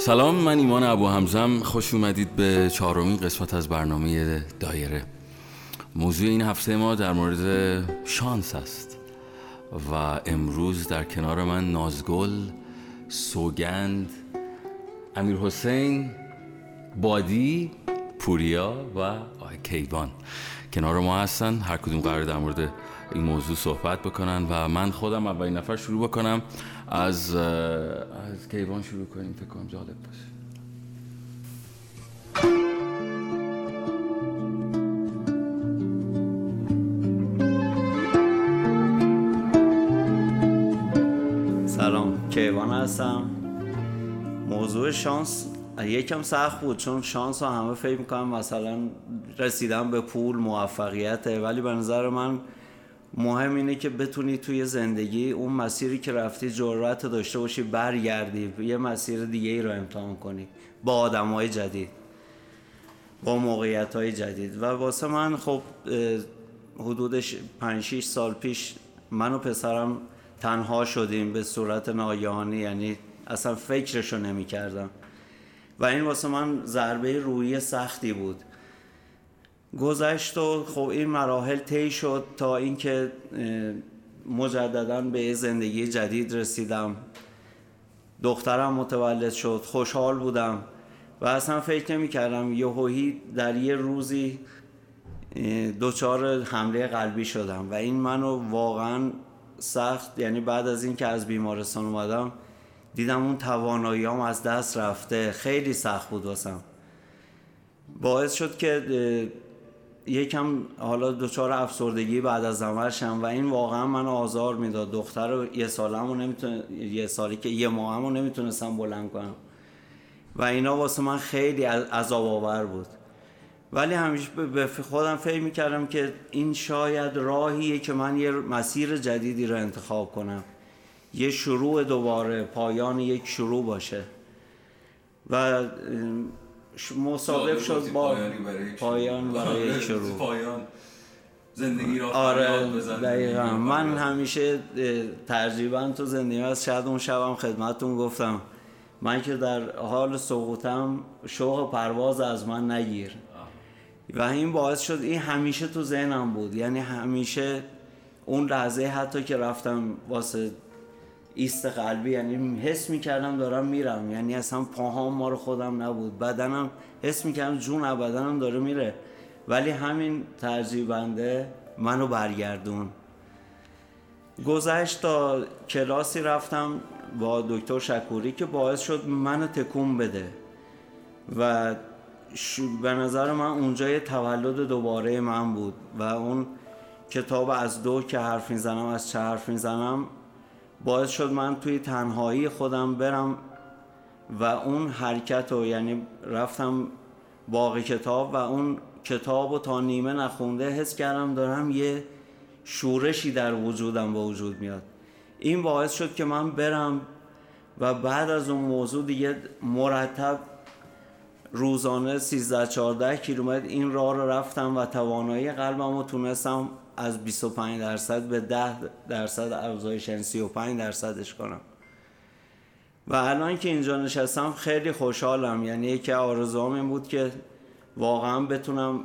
سلام من ایمان ابو همزم خوش اومدید به چهارمین قسمت از برنامه دایره. موضوع این هفته ما در مورد شانس است و امروز در کنار من نازگل سوگند امیر حسین بادی پوریا و کیوان. کنار ما هستن هر کدوم قرار در مورد این موضوع صحبت بکنن و من خودم اولین نفر شروع بکنم. از از کیوان شروع کنیم فکر کنم جالب باشه. سلام کیوان هستم. موضوع شانس یکم سخت بود چون شانس رو همه فکر می‌کنم مثلا رسیدن به پول موفقیته ولی به نظر من مهم اینه که بتونی توی زندگی اون مسیری که رفتی جرأت داشته باشی برگردی. یه مسیر دیگه ای رو امتحان کنی. با آدم های جدید. با موقعیت های جدید. و واسه من خب حدود 5 6 سال پیش من و پسرم تنها شدیم به صورت ناگهانی. یعنی اصلا فکرشو نمی کردم و این واسه من ضربه روحی سختی بود. گذشت و خب این مراحل طی شد تا اینکه مجددا به زندگی جدید رسیدم. دخترم متولد شد خوشحال بودم و اصلا فکر نمی کردم یهویی در یه روزی دچار حمله قلبی شدم و این منو واقعا سخت یعنی بعد از اینکه از بیمارستان اومدم دیدم اون تواناییام از دست رفته خیلی سخت بود واسم. باعث شد که یکم حالا دچار افسردگی بعد از شم و این واقعا من آزار می‌داد. دختر یه سالمو نمی‌تونه یه سالی که یه ماهمو نمی‌تونستم بلند کنم. و اینا واسه من خیلی عذاب آور بود. ولی همیشه به خودم فکر می‌کردم که این شاید راهیه که من یه مسیر جدیدی رو انتخاب کنم. یه شروع دوباره پایان یک شروع باشه. و مصادف شد با پایان برای یک شروع. پایان. زندگی را آره دقیقا. من همیشه ترجیبا تو زندگی از شاید اون شبم خدمتون گفتم. من که در حال سقوطم شوق پرواز از من نگیر. و این باعث شد این همیشه تو ذهنم بود. یعنی همیشه اون لحظه حتی که رفتم واسه ایست قلبی یعنی حس می‌کردم دارم میرم. یعنی اصلا پاهام ما رو خودم نبود. بدنم حس می‌کردم جون بدنم داره میره. ولی همین ترجیبنده منو برگردون. گذشت تا کلاسی رفتم با دکتر شکوری که باعث شد منو تکون بده. و به نظر من اونجا یه تولد دوباره من بود و اون کتاب از دو که حرف می‌زنم از چه حرف می‌زنم باعث شد من توی تنهایی خودم برم و اون حرکت رو یعنی رفتم باقی کتاب و اون کتاب رو تا نیمه نخونده حس کردم دارم یه شورشی در وجودم با وجود میاد. این باعث شد که من برم و بعد از اون موضوع دیگه مرتب روزانه 13 14 کیلومتر این راه رو رفتم و توانایی قلبم رو تونستم از 25 درصد به 10 درصد افزایش یعنی 35 درصدش کنم. و الان که اینجا نشستم خیلی خوشحالم. یعنی یکی آرزوام این بود که واقعا بتونم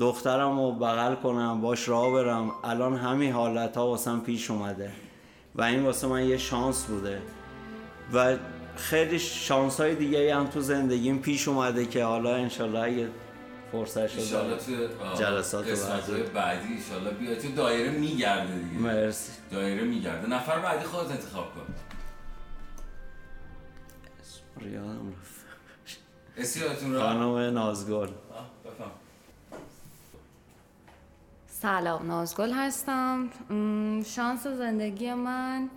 دخترم رو بغل کنم باش راه برم. الان همین حالت ها واسم پیش اومده و این واسه من یه شانس بوده. و خیلی شانس های دیگه هم تو زندگیم پیش اومده که حالا انشالله فرصت شد جلسات بعدی. بعدی انشالله بیا تو دایره میگرده دیگه. مرسی. دایره میگرده. نفر بعدی خودت انتخاب کن. ریادم رفت. رو خانم نازگل. سلام نازگل هستم. شانس زندگی من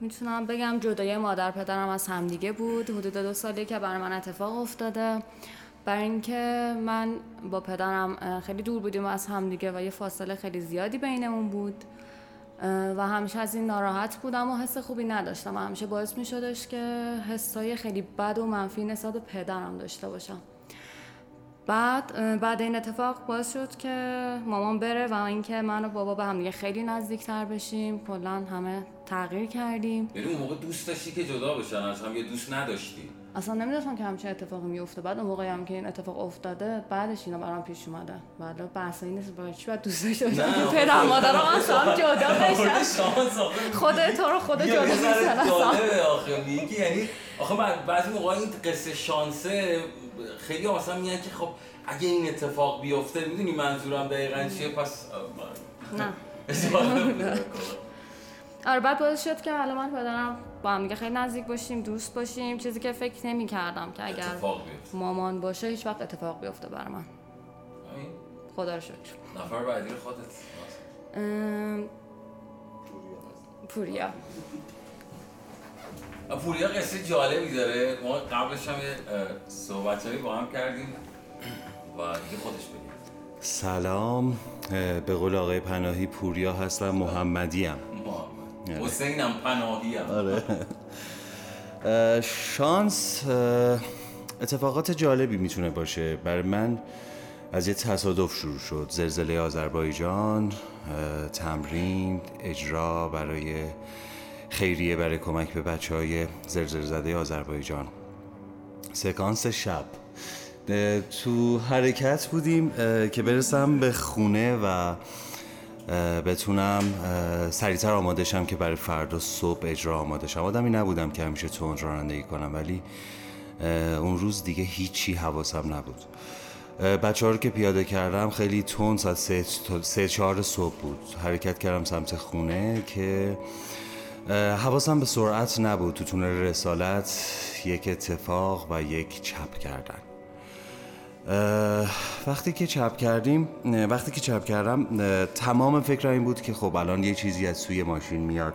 می‌تونم بگم جدای مادر پدرم از همدیگه بود. حدود دو سالی که برای من اتفاق افتاده. برای اینکه من با پدرم خیلی دور بودیم از همدیگه و یه فاصله خیلی زیادی بینمون بود و همیشه از این ناراحت بودم و حس خوبی نداشتم. و همیشه باعث می شدش که حسای خیلی بد و منفی نسبت به پدرم داشته باشم. بعد بعد این اتفاق باعث شد که مامان بره و اینکه من و بابا به هم دیگه خیلی نزدیکتر بشیم. کلا همه تغییر کردیم. یعنی اون موقع دوست داشتی که جدا بشن از هم یه دوست نداشتی. اصلا نمی‌دونستم که همچین اتفاقی میفته بعد اون موقعی هم که این اتفاق افتاده بعدش اینا برام پیش اومده. بعد بحثایی نیست با چی باید دوست داشته باشم؟ پدر مادرم اصلا جدا بشن. خود تو رو خود جدا بشن آخه میگی یعنی آخه من بعضی موقع این قصه شانسه خیلی مثلا میگن که خب اگه این اتفاق بیفته می‌دونی منظورم دقیقا چیه؟ پس نه. آره بعد باعث شد که حالا من پدرم با هم دیگه خیلی نزدیک باشیم دوست باشیم چیزی که فکر نمی کردم که اگر مامان باشه هیچ وقت اتفاق بیفته بر من. خدا رو شکر. نفر بعدی خودت. پوریا. پوریا قصه جالبی داره. ما قبلش هم یه صحبت با هم کردیم و دیگه خودش بگیم. سلام به قول آقای پناهی پوریا هستم محمدی هم. حسینم پناهی هم آره. شانس اتفاقات جالبی می‌تونه باشه. برای من از یه تصادف شروع شد. زلزله آذربایجان تمرین اجرا برای خیریه برای کمک به بچه های زلزله زده آذربایجان. سکانس شب. تو حرکت بودیم که برسم به خونه و بتونم سریعتر آماده شم که برای فردا صبح اجرا آماده شم آدمی نبودم که همیشه تون رانندگی کنم ولی اون روز دیگه هیچی حواسم نبود. بچه ها رو که پیاده کردم خیلی تون ساعت سه, سه چهار صبح بود. حرکت کردم سمت خونه که حواسم به سرعت نبود. تو تونل رسالت یک اتفاق و یک چپ کردن. وقتی که چپ کردیم وقتی که چپ کردم تمام فکر این بود که خب الان یه چیزی از سوی ماشین میاد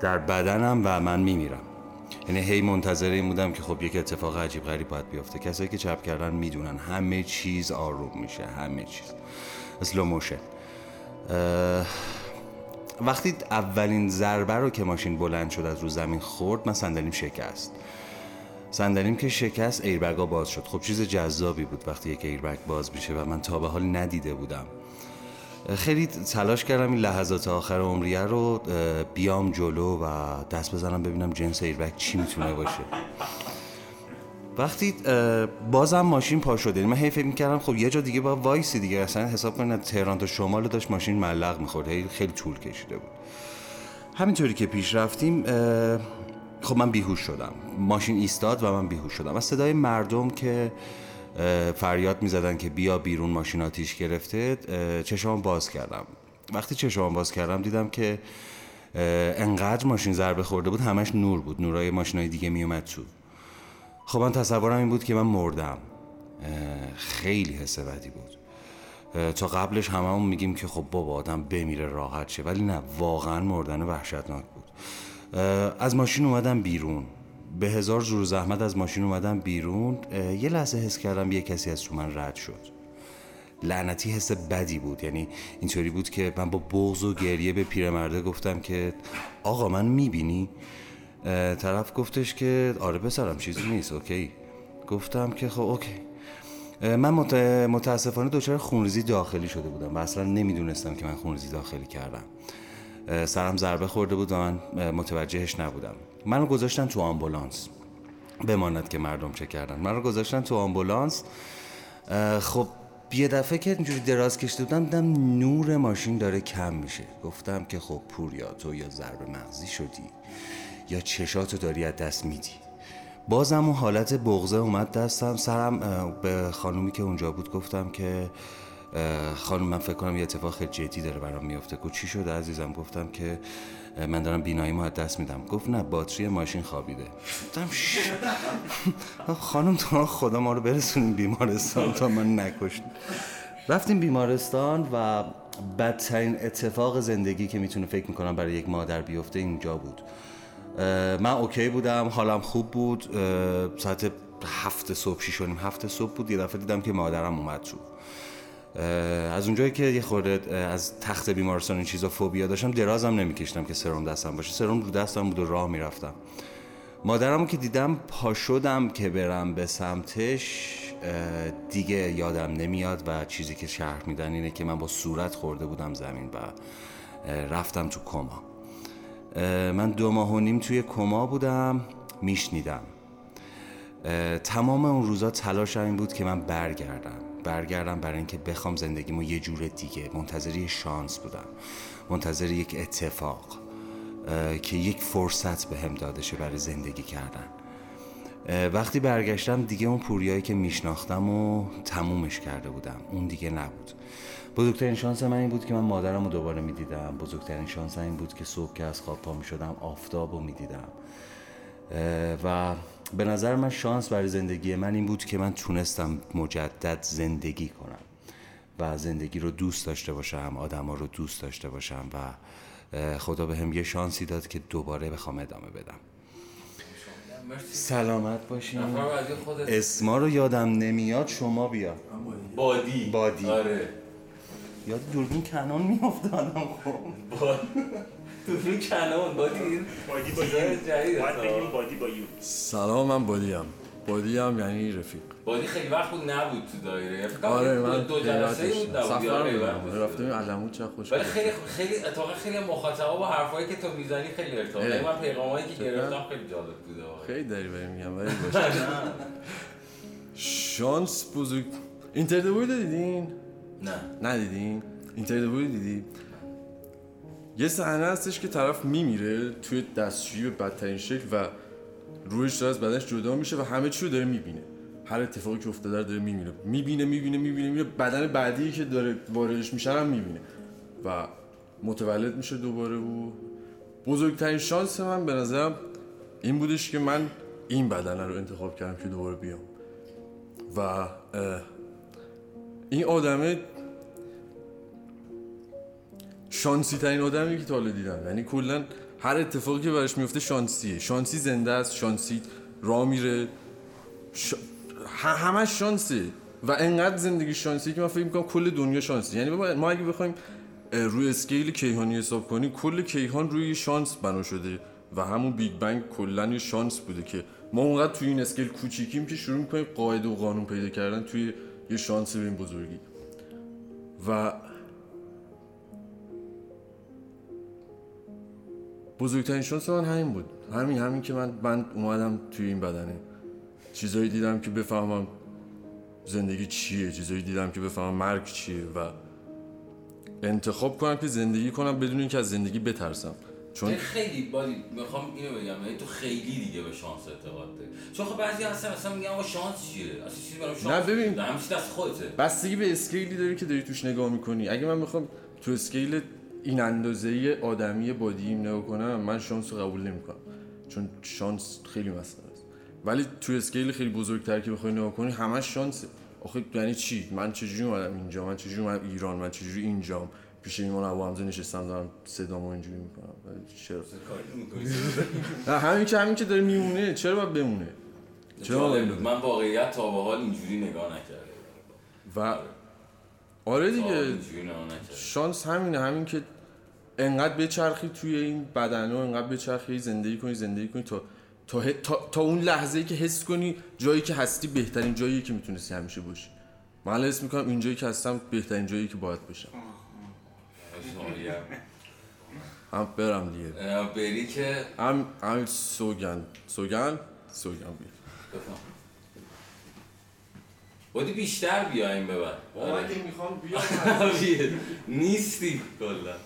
در بدنم و من میمیرم. یعنی هی منتظر این بودم که خب یک اتفاق عجیب غریب باید بیفته. کسایی که چپ کردن می‌دونن همه چیز آروم میشه همه چیز. slow motion وقتی اولین ضربه رو که ماشین بلند شد از رو زمین خورد من صندلیم شکست. صندلیم که شکست ایربگا باز شد. خب چیز جذابی بود وقتی یک ایربگ باز میشه و من تا به حال ندیده بودم. خیلی تلاش کردم این لحظات آخر عمریه رو بیام جلو و دست بزنم ببینم جنس ایربگ چی می‌تونه باشه. وقتی بازم ماشین پا شده من هی فکر می‌کردم خب یه جا دیگه با وایسی دیگه. اصلا حساب کنید تهران تا شمال داشت ماشین ملق می‌خورد. خیلی طول کشیده بود. همینطوری که پیش رفتیم خب من بیهوش شدم. ماشین ایستاد و من بیهوش شدم. و صدای مردم که فریاد می‌زدن که بیا بیرون ماشین آتیش گرفته چشام باز کردم. وقتی چشام باز کردم دیدم که انقدر ماشین ضربه خورده بود همش نور بود. نورای ماشینای دیگه میومد تو. خب من تصورم این بود که من مردم. خیلی حس بدی بود. تا قبلش هممون میگیم که خب بابا آدم بمیره راحت شه. ولی نه واقعا مردن وحشتناک بود. از ماشین اومدم بیرون. به هزار زور زحمت از ماشین اومدم بیرون. یه لحظه حس کردم یه کسی از تو من رد شد. لعنتی حس بدی بود. یعنی اینطوری بود که من با بغض و گریه به پیرمرده گفتم که آقا من می‌بینی؟ طرف گفتش که آره پسرم چیزی نیست اوکی. گفتم که خب اوکی. من متاسفانه دچار خونریزی داخلی شده بودم و اصلا نمی‌دونستم که من خونریزی داخلی کردم. سرم ضربه خورده بود و من متوجهش نبودم. منو گذاشتن تو آمبولانس. بماند که مردم چه کردن. منو گذاشتن تو آمبولانس. خب یه دفعه که اینجوری دراز کشیده بودم دیدم نور ماشین داره کم میشه. گفتم که خب پوریا تو یا ضربه مغزی شدی یا چشاتو داری از دست میدی. بازم اون حالت بغزه اومد دستم. سرم به خانومی که اونجا بود گفتم که خانم من فکر کنم یه اتفاق خیلی جدی داره برام میفته گفت چی شده عزیزم؟ گفتم که من دارم بینایی از دست میدم. گفت نه باتری ماشین خوابیده. گفتم خانم تو خدا ما رو برسونیم بیمارستان تا من نکشت رفتیم بیمارستان و بدترین اتفاق زندگی که می‌تونه فکر می‌کنم برای یک مادر بیفته اینجا بود. من اوکی بودم حالم خوب بود. ساعت هفت صبح شیش هفت صبح بود. یه دفعه دیدم که مادرم اومد تو. از اونجایی که یه خورده از تخت بیمارستان این چیزا فوبیا داشتم درازم نمیکشتم که سرم دستم باشه. سرم رو دستم بود و راه می‌رفتم. مادرمو که دیدم پا شدم که برم به سمتش دیگه یادم نمیاد و چیزی که شهر میدن اینه که من با صورت خورده بودم زمین و رفتم تو کما. من دو ماه و نیم توی کما بودم میشنیدم. تمام اون روزا تلاشم این بود که من برگردم. برگردم برای اینکه بخوام زندگیمو یه جور دیگه. منتظر یه شانس بودم. منتظر یک اتفاق که یک فرصت به هم داده شه برای زندگی کردن. وقتی برگشتم دیگه اون پوریایی که میشناختم و تمومش کرده بودم. اون دیگه نبود. بزرگترین شانس من این بود که من مادرم رو دوباره می‌دیدم. بزرگترین شانس این بود که صبح که از خواب پا می‌شدم آفتاب رو می‌دیدم و به نظر من شانس برای زندگی من این بود که من تونستم مجدد زندگی کنم و زندگی رو دوست داشته باشم آدم رو دوست داشته باشم و خدا به هم یه شانسی داد که دوباره بخوام ادامه بدم. سلامت باشین. اسما رو یادم نمیاد شما بیا. بادی. بادی. آره. یاد دوربین کنان میافتادم خب. دوربین کنان بادی بادی با یو. باید بگیم بادی با یو. سلام من بادی هم بادی هم یعنی رفیق. بادی خیلی وقت بود نبود تو دایره. آره من دو جلسه بود نبود. سفر آره، رفتیم علمود چه خوش ولی خیلی خیلی اتفاقا خیلی مخاطبا با حرفایی که تو می‌زنی خیلی ارتباط من پیغامایی که؟ گرفتم خیلی جالب بوده واقعا. خیلی داری بهم میگم ولی باشه شانس بزرگ. اینتردوی دیدین؟ نه. ندیدین. اینتردوی دیدی؟ یه صحنه هستش که طرف میمیره توی دستشویی به بدترین شکل و روحش داره از بدنش جدا میشه و همه چی رو داره می‌بینه. هر اتفاقی که افتاده داره می‌بینه. می‌بینه می‌بینه می‌بینه می‌بینه. بدن بعدی که داره واردش میشه هم می‌بینه. و متولد میشه دوباره و بزرگترین شانس من به نظرم این بودش که من این بدنه رو انتخاب کردم که دوباره بیام. و این آدمه شانسی ترین آدمی که تا حالا دیدم. یعنی کلا هر اتفاقی که براش میفته شانسیه. شانسی زنده است شانسی راه میره. ش... همش شانسه. و انقدر زندگی شانسیه که من فکر می‌کنم کل دنیا شانسه. یعنی ما اگه بخوایم روی scale کیهانی حساب کنیم کل کیهان روی شانس بنا شده. و همون Big Bang کلا شانس بوده که ما اونقدر توی این اسکیل کوچیکیم که شروع می‌کنیم قاعده و قانون پیدا کردن توی یه شانس به این بزرگی. و بزرگترین شانس من همین بود. همین همین که من من اومدم توی این بدنه. چیزایی دیدم که بفهمم زندگی چیه چیزایی دیدم که بفهمم مرگ چیه و انتخاب کنم که زندگی کنم بدون اینکه از زندگی بترسم. چون خیلی بادی می‌خوام اینو بگم یعنی تو خیلی دیگه به شانس اعتقاد داری. چون خب بعضی هستن اصلا میگن آقا شانس چیه؟ اصلا چیزی برام شانس نه، ببین. چیز دست خودته. بستگی به scale ی داری که داری توش نگاه می‌کنی. اگه من بخوام تو scale این اندازه آدمی بادیم نگاه کنم من شانس رو قبول نمی‌کنم. چون شانس خیلی مسئله است. ولی تو scale خیلی بزرگتر که بخوای نگاه کنی همش شانسه. آخه یعنی چی؟ من چجوری اومدم اینجا؟ من چجوری اومدم ایران؟ من چجوری اینجام؟ پیش ایمان ابو حمزه نشستم دارم صدامو اینجوری می‌کنم. چرا؟ نه همین که همین که داره میمونه. چرا باید بمونه؟ چرا؟ من واقعیت تا به حال اینجوری نگاه نکردم. و آره دیگه. شانس همینه همین که انقدر بچرخی توی این بدن و انقدر بچرخی زندگی کنی زندگی کنی تا تا, تا, تا اون لحظه ای که حس کنی جایی که هستی بهترین جایی که می‌تونستی همیشه باشی. من الان حس می‌کنم این جایی که هستم بهترین جایی که باید باشم. هم برم دیگه. بری که هم هم سوگن. سوگن؟ سوگن بفهم. بودی بیشتر بیا این ببر آره. می‌خوام بیا. نیستی کلا.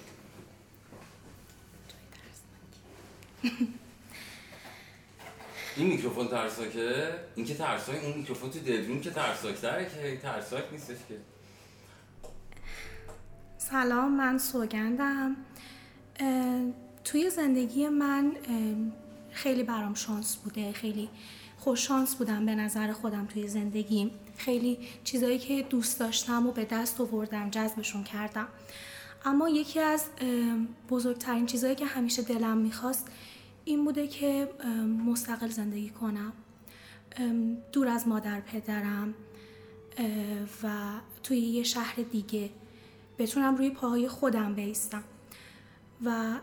این میکروفون ترساکه این که ترساک اون میکروفون تو دلرون که ترساکتره که ترساک نیستش که. سلام من سوگندم. توی زندگی من خیلی برام شانس بوده خیلی خوش شانس بودم به نظر خودم توی زندگیم. خیلی چیزایی که دوست داشتم و به دست آوردم جذبشون کردم. اما یکی از بزرگترین چیزایی که همیشه دلم می‌خواست این بوده که مستقل زندگی کنم. دور از مادر پدرم و توی یه شهر دیگه بتونم روی پاهای خودم بیستم. و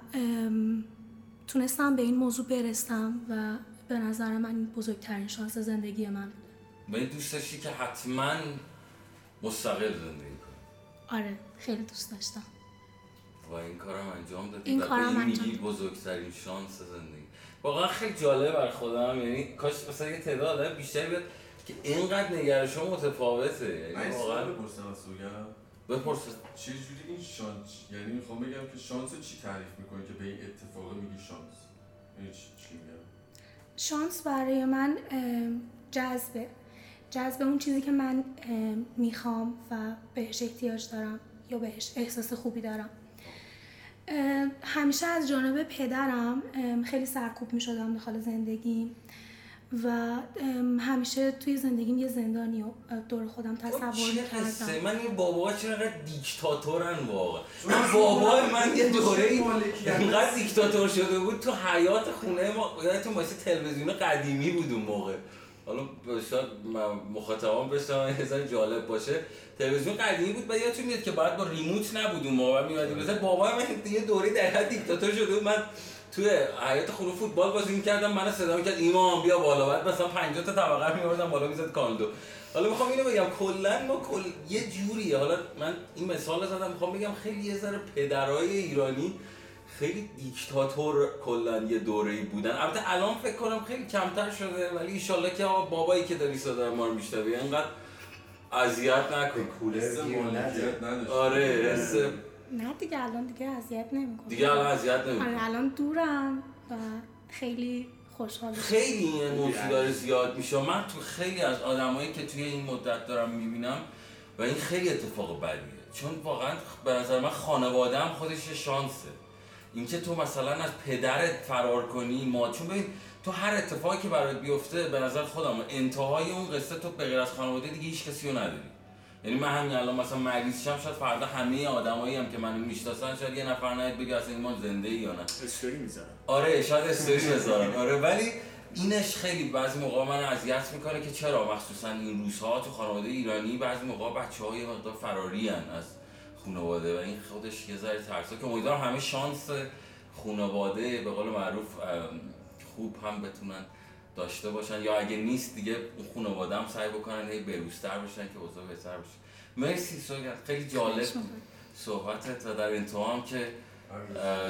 تونستم به این موضوع برسم و به نظر من این بزرگترین شانس زندگی من بود. ولی دوست داشتی که حتما مستقل زندگی کنی. آره خیلی دوست داشتم. و این کارم انجام دادی. این کارم این انجام میگی بزرگترین شانس زندگی. واقعا خیلی جالبه بر خودم. یعنی کاش مثلا یه تعداد آدم بیشتری بیاد که اینقدر نگرشون متفاوته. یعنی این واقعا بپرسم از سوگن بپرس. چه جوری این شانس یعنی می‌خوام بگم که شانس چی تعریف می‌کنی که به این اتفاق میگی شانس؟ یعنی چی, چی میگم؟ شانس برای من جذبه. جذبه اون چیزی که من ام، می‌خوام و بهش احتیاج دارم یا بهش احساس خوبی دارم. همیشه از جانب پدرم خیلی سرکوب می‌شدم داخل زندگیم. و همیشه توی زندگیم یه زندانی دور خودم تصور چه قصه؟ می‌کردم من این باباها چقدر دیکتاتورن واقعا؟ من بابای من یه دوره اینقدر دیکتاتور شده بود تو حیات خونه ما یادتون باشه تلویزیون قدیمی بود اون موقع. حالا شاید مخاطبان بشنون یه ذره جالب باشه. تلویزیون قدیمی بود بعد یادتون میاد که بعد با ریموت نبود اون موقع. میومدیم مثلا بابای من یه دوره در حد دیکتاتور شده بود. من توی حیات خونه فوتبال بازی می‌کردم من صدا می‌کرد ایمان بیا بالا. بعد مثلا 50 تا طبقه میوردم بالا می‌زد کاندو. حالا می‌خوام اینو بگم کلا ما کل یه جوریه. حالا من این مثال زدم می‌خوام بگم خیلی یه ذره پدرای ایرانی خیلی دیکتاتور کلا یه دوره بودن. البته الان فکر کنم خیلی کمتر شده ولی ایشالله که بابایی که داری صدا ما رو میشنوی اینقدر اذیت نکن. نداشت آره حس نه دیگه الان دیگه اذیت نمی‌کنم. دیگه الان اذیت نمی‌کنی. آره الان دورم و خیلی خوشحال خیلی این موضوع داره زیاد میشه من تو خیلی از آدمایی که توی این مدت دارم می‌بینم و این خیلی اتفاق بدیه چون واقعا به نظر من خانوادم خودش یه شانسه. اینکه تو مثلا از پدرت فرار کنی ما چون ببین تو هر اتفاقی که برات بیفته به نظر خودم انتهای اون قصه تو به غیر از خانواده دیگه هیچ کسی رو نداری. یعنی من همین الان مثلا مریض شم شاید فردا همه آدمایی هم که منو می‌شناسن شاید یه نفر نهید بگه اصلا ایمان زنده ای یا نه. استوری می‌ذارم. آره شاید استوری بذارن آره ولی اینش خیلی بعضی موقع من اذیت می‌کنه که چرا؟ مخصوصا این روزها تو خانواده ایرانی بعضی موقع بچه های مقدار فراری از خانواده و این خودش یه ذره ترسا که امیدوارم همه شانس خانواده به قول معروف خوب هم بتونن داشته باشن یا اگه نیست دیگه اون خانواده هم سعی بکنن هی بروزتر بشن که اوضاع بهتر بشه مرسی سوگن خیلی جالب بود صحبتت و در انتها هم که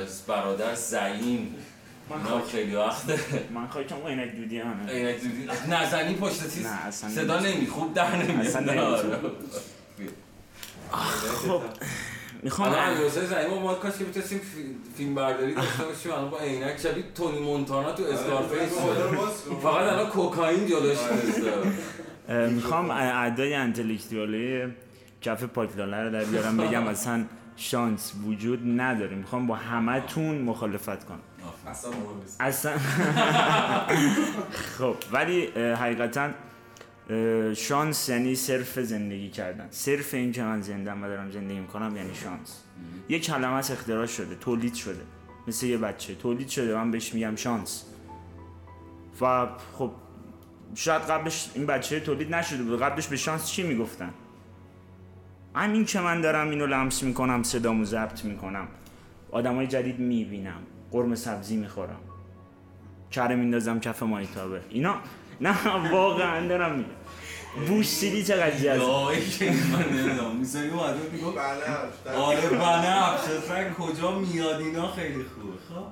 از برادر زعیم. من نه خواهی خیلی وقته من خواهی که اون عینک دودی همه عینک دیدی نزنی پشت چیز نه، اصلا صدا نمی خوب در نمیاد اصلا نه، نمی‌تونه. آره. خب. می‌خوام الان حسین زعیم ما کاش که بتونستیم فی- فیلم برداری داشته باشیم الان با عینک شبیه تونی مونتانا تو اسکارفیس شده فقط الان کوکائین جلوش اه، می‌خوام اعدای انتلکتوالی کف پاکلاله رو در بیارم بگم اصلا شانس وجود نداره. می‌خوام با همتون مخالفت کنم. اصلا مهم نیست. اصلا خب ولی حقیقتا شانس یعنی صرف زندگی کردن. صرف این که من زندم و دارم زندگی می‌کنم یعنی شانس. یک کلمه از اختراع شده تولید شده. مثل یه بچه. تولید شده من بهش میگم شانس. و خب شاید قبلش این بچه تولید نشده بود. قبلش به شانس چی می‌گفتن؟ همین که من دارم اینو لمس می‌کنم صدامو ضبط می‌کنم. آدمای جدید می‌بینم. قرم سبزی می‌خورم. کره میندازم کف مایتابه اینا نه واقعا دارم میگم بوستیدی چقدر جذاب دایی که من نمی‌دونم میساری اومده می‌گفت آره بنفش اصلا کجا میاد اینا خیلی خوبه خب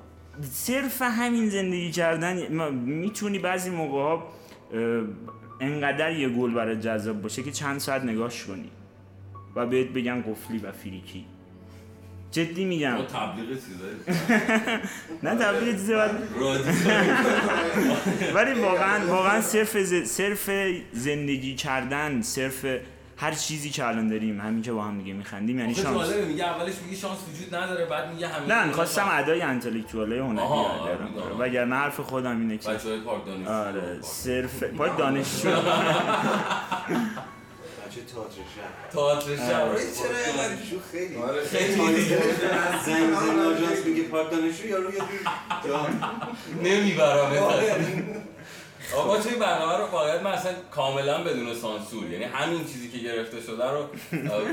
صرف همین زندگی کردن می‌تونی بعضی موقع ها انقدر یه گل برای جذاب باشه که چند ساعت نگاش کنی و بهت بگن قفلی و فریکی جدی میگم. تبلیغ نه تبلیغ رادیو ولی واقعا واقعا صرف صرف زندگی کردن صرف هر چیزی که الان داریم همین که با هم دیگه میخندیم یعنی شانس. میگه اولش میگه شانس وجود نداره بعد میگه همه نه می‌خواستم ادای انتلکتواله هنری آره،. وگرنه حرف خودم اینه که بچه های پارک دانشجو. آره صرف پای دانشجو. بچه تئاتر شهر تئاتر شب. آره، چرا اینقدر دانشجو خیلی؟ آره. خیلی زنگ زنگ آژانس میگه پارک دانشجو یارو یه نمی‌برم. آقا توی برنامه رو باید من اصلا کاملا بدون سانسور. یعنی همین چیزی که گرفته شده رو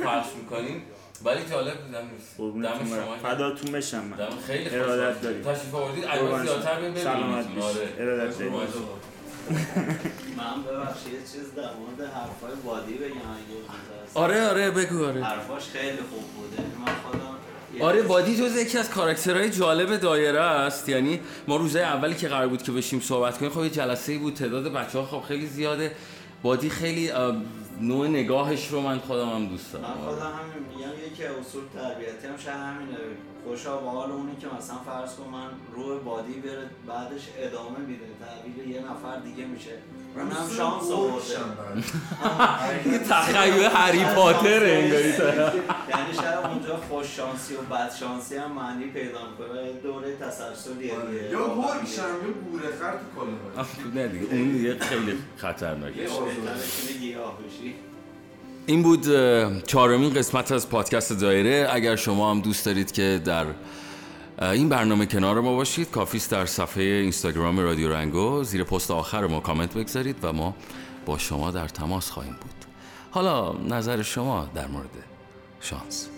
پخش می‌کنیم. ولی جالب بودم قربونتون دم. شما. فداتون بشم من. دم خیلی خوش ارادت داریم. تشریف آوردید. البته زیادتر. بیم سلامت ببینید باشید. آره. ارادت داریم. من ببخشید چیز در مورد حرفای وادی بگم. آره آره بگو آره. حرفاش خیلی خوب بوده. من خودم آره بادی جز یکی از کاراکترهای جالب دایره است. یعنی ما روزای اولی که قرار بود که بشیم صحبت کنیم خب یه جلسه ای بود. تعداد بچه ها خب خیلی زیاده. بادی خیلی نوع نگاهش رو من خودم هم دوست دارم. من خودم همین میگم از اصول تربیتی هم شاید همینه. خوشا با حال اونی که مثلا فرض کن من روح بادی بره بعدش ادامه میده. تحویل یه نفر دیگه میشه. اونم شانس آورده. یه تخیل هری پاتره انگاری یعنی شاید اونجا خوش شانسی و بد شانسی هم معنی پیدا می‌کنه. دوره تسلسلیه دیگه. یا گرگشم یا گورخر تو کلاه نه دیگه اون دیگه خیلی خطرناکه. یه که بشی این بود چهارمین قسمت از پادکست دایره. اگر شما هم دوست دارید که در این برنامه کنار ما باشید کافیست در صفحه اینستاگرام رادیو رنگو زیر پست آخر ما کامنت بگذارید و ما با شما در تماس خواهیم بود. حالا نظر شما در مورد شانس.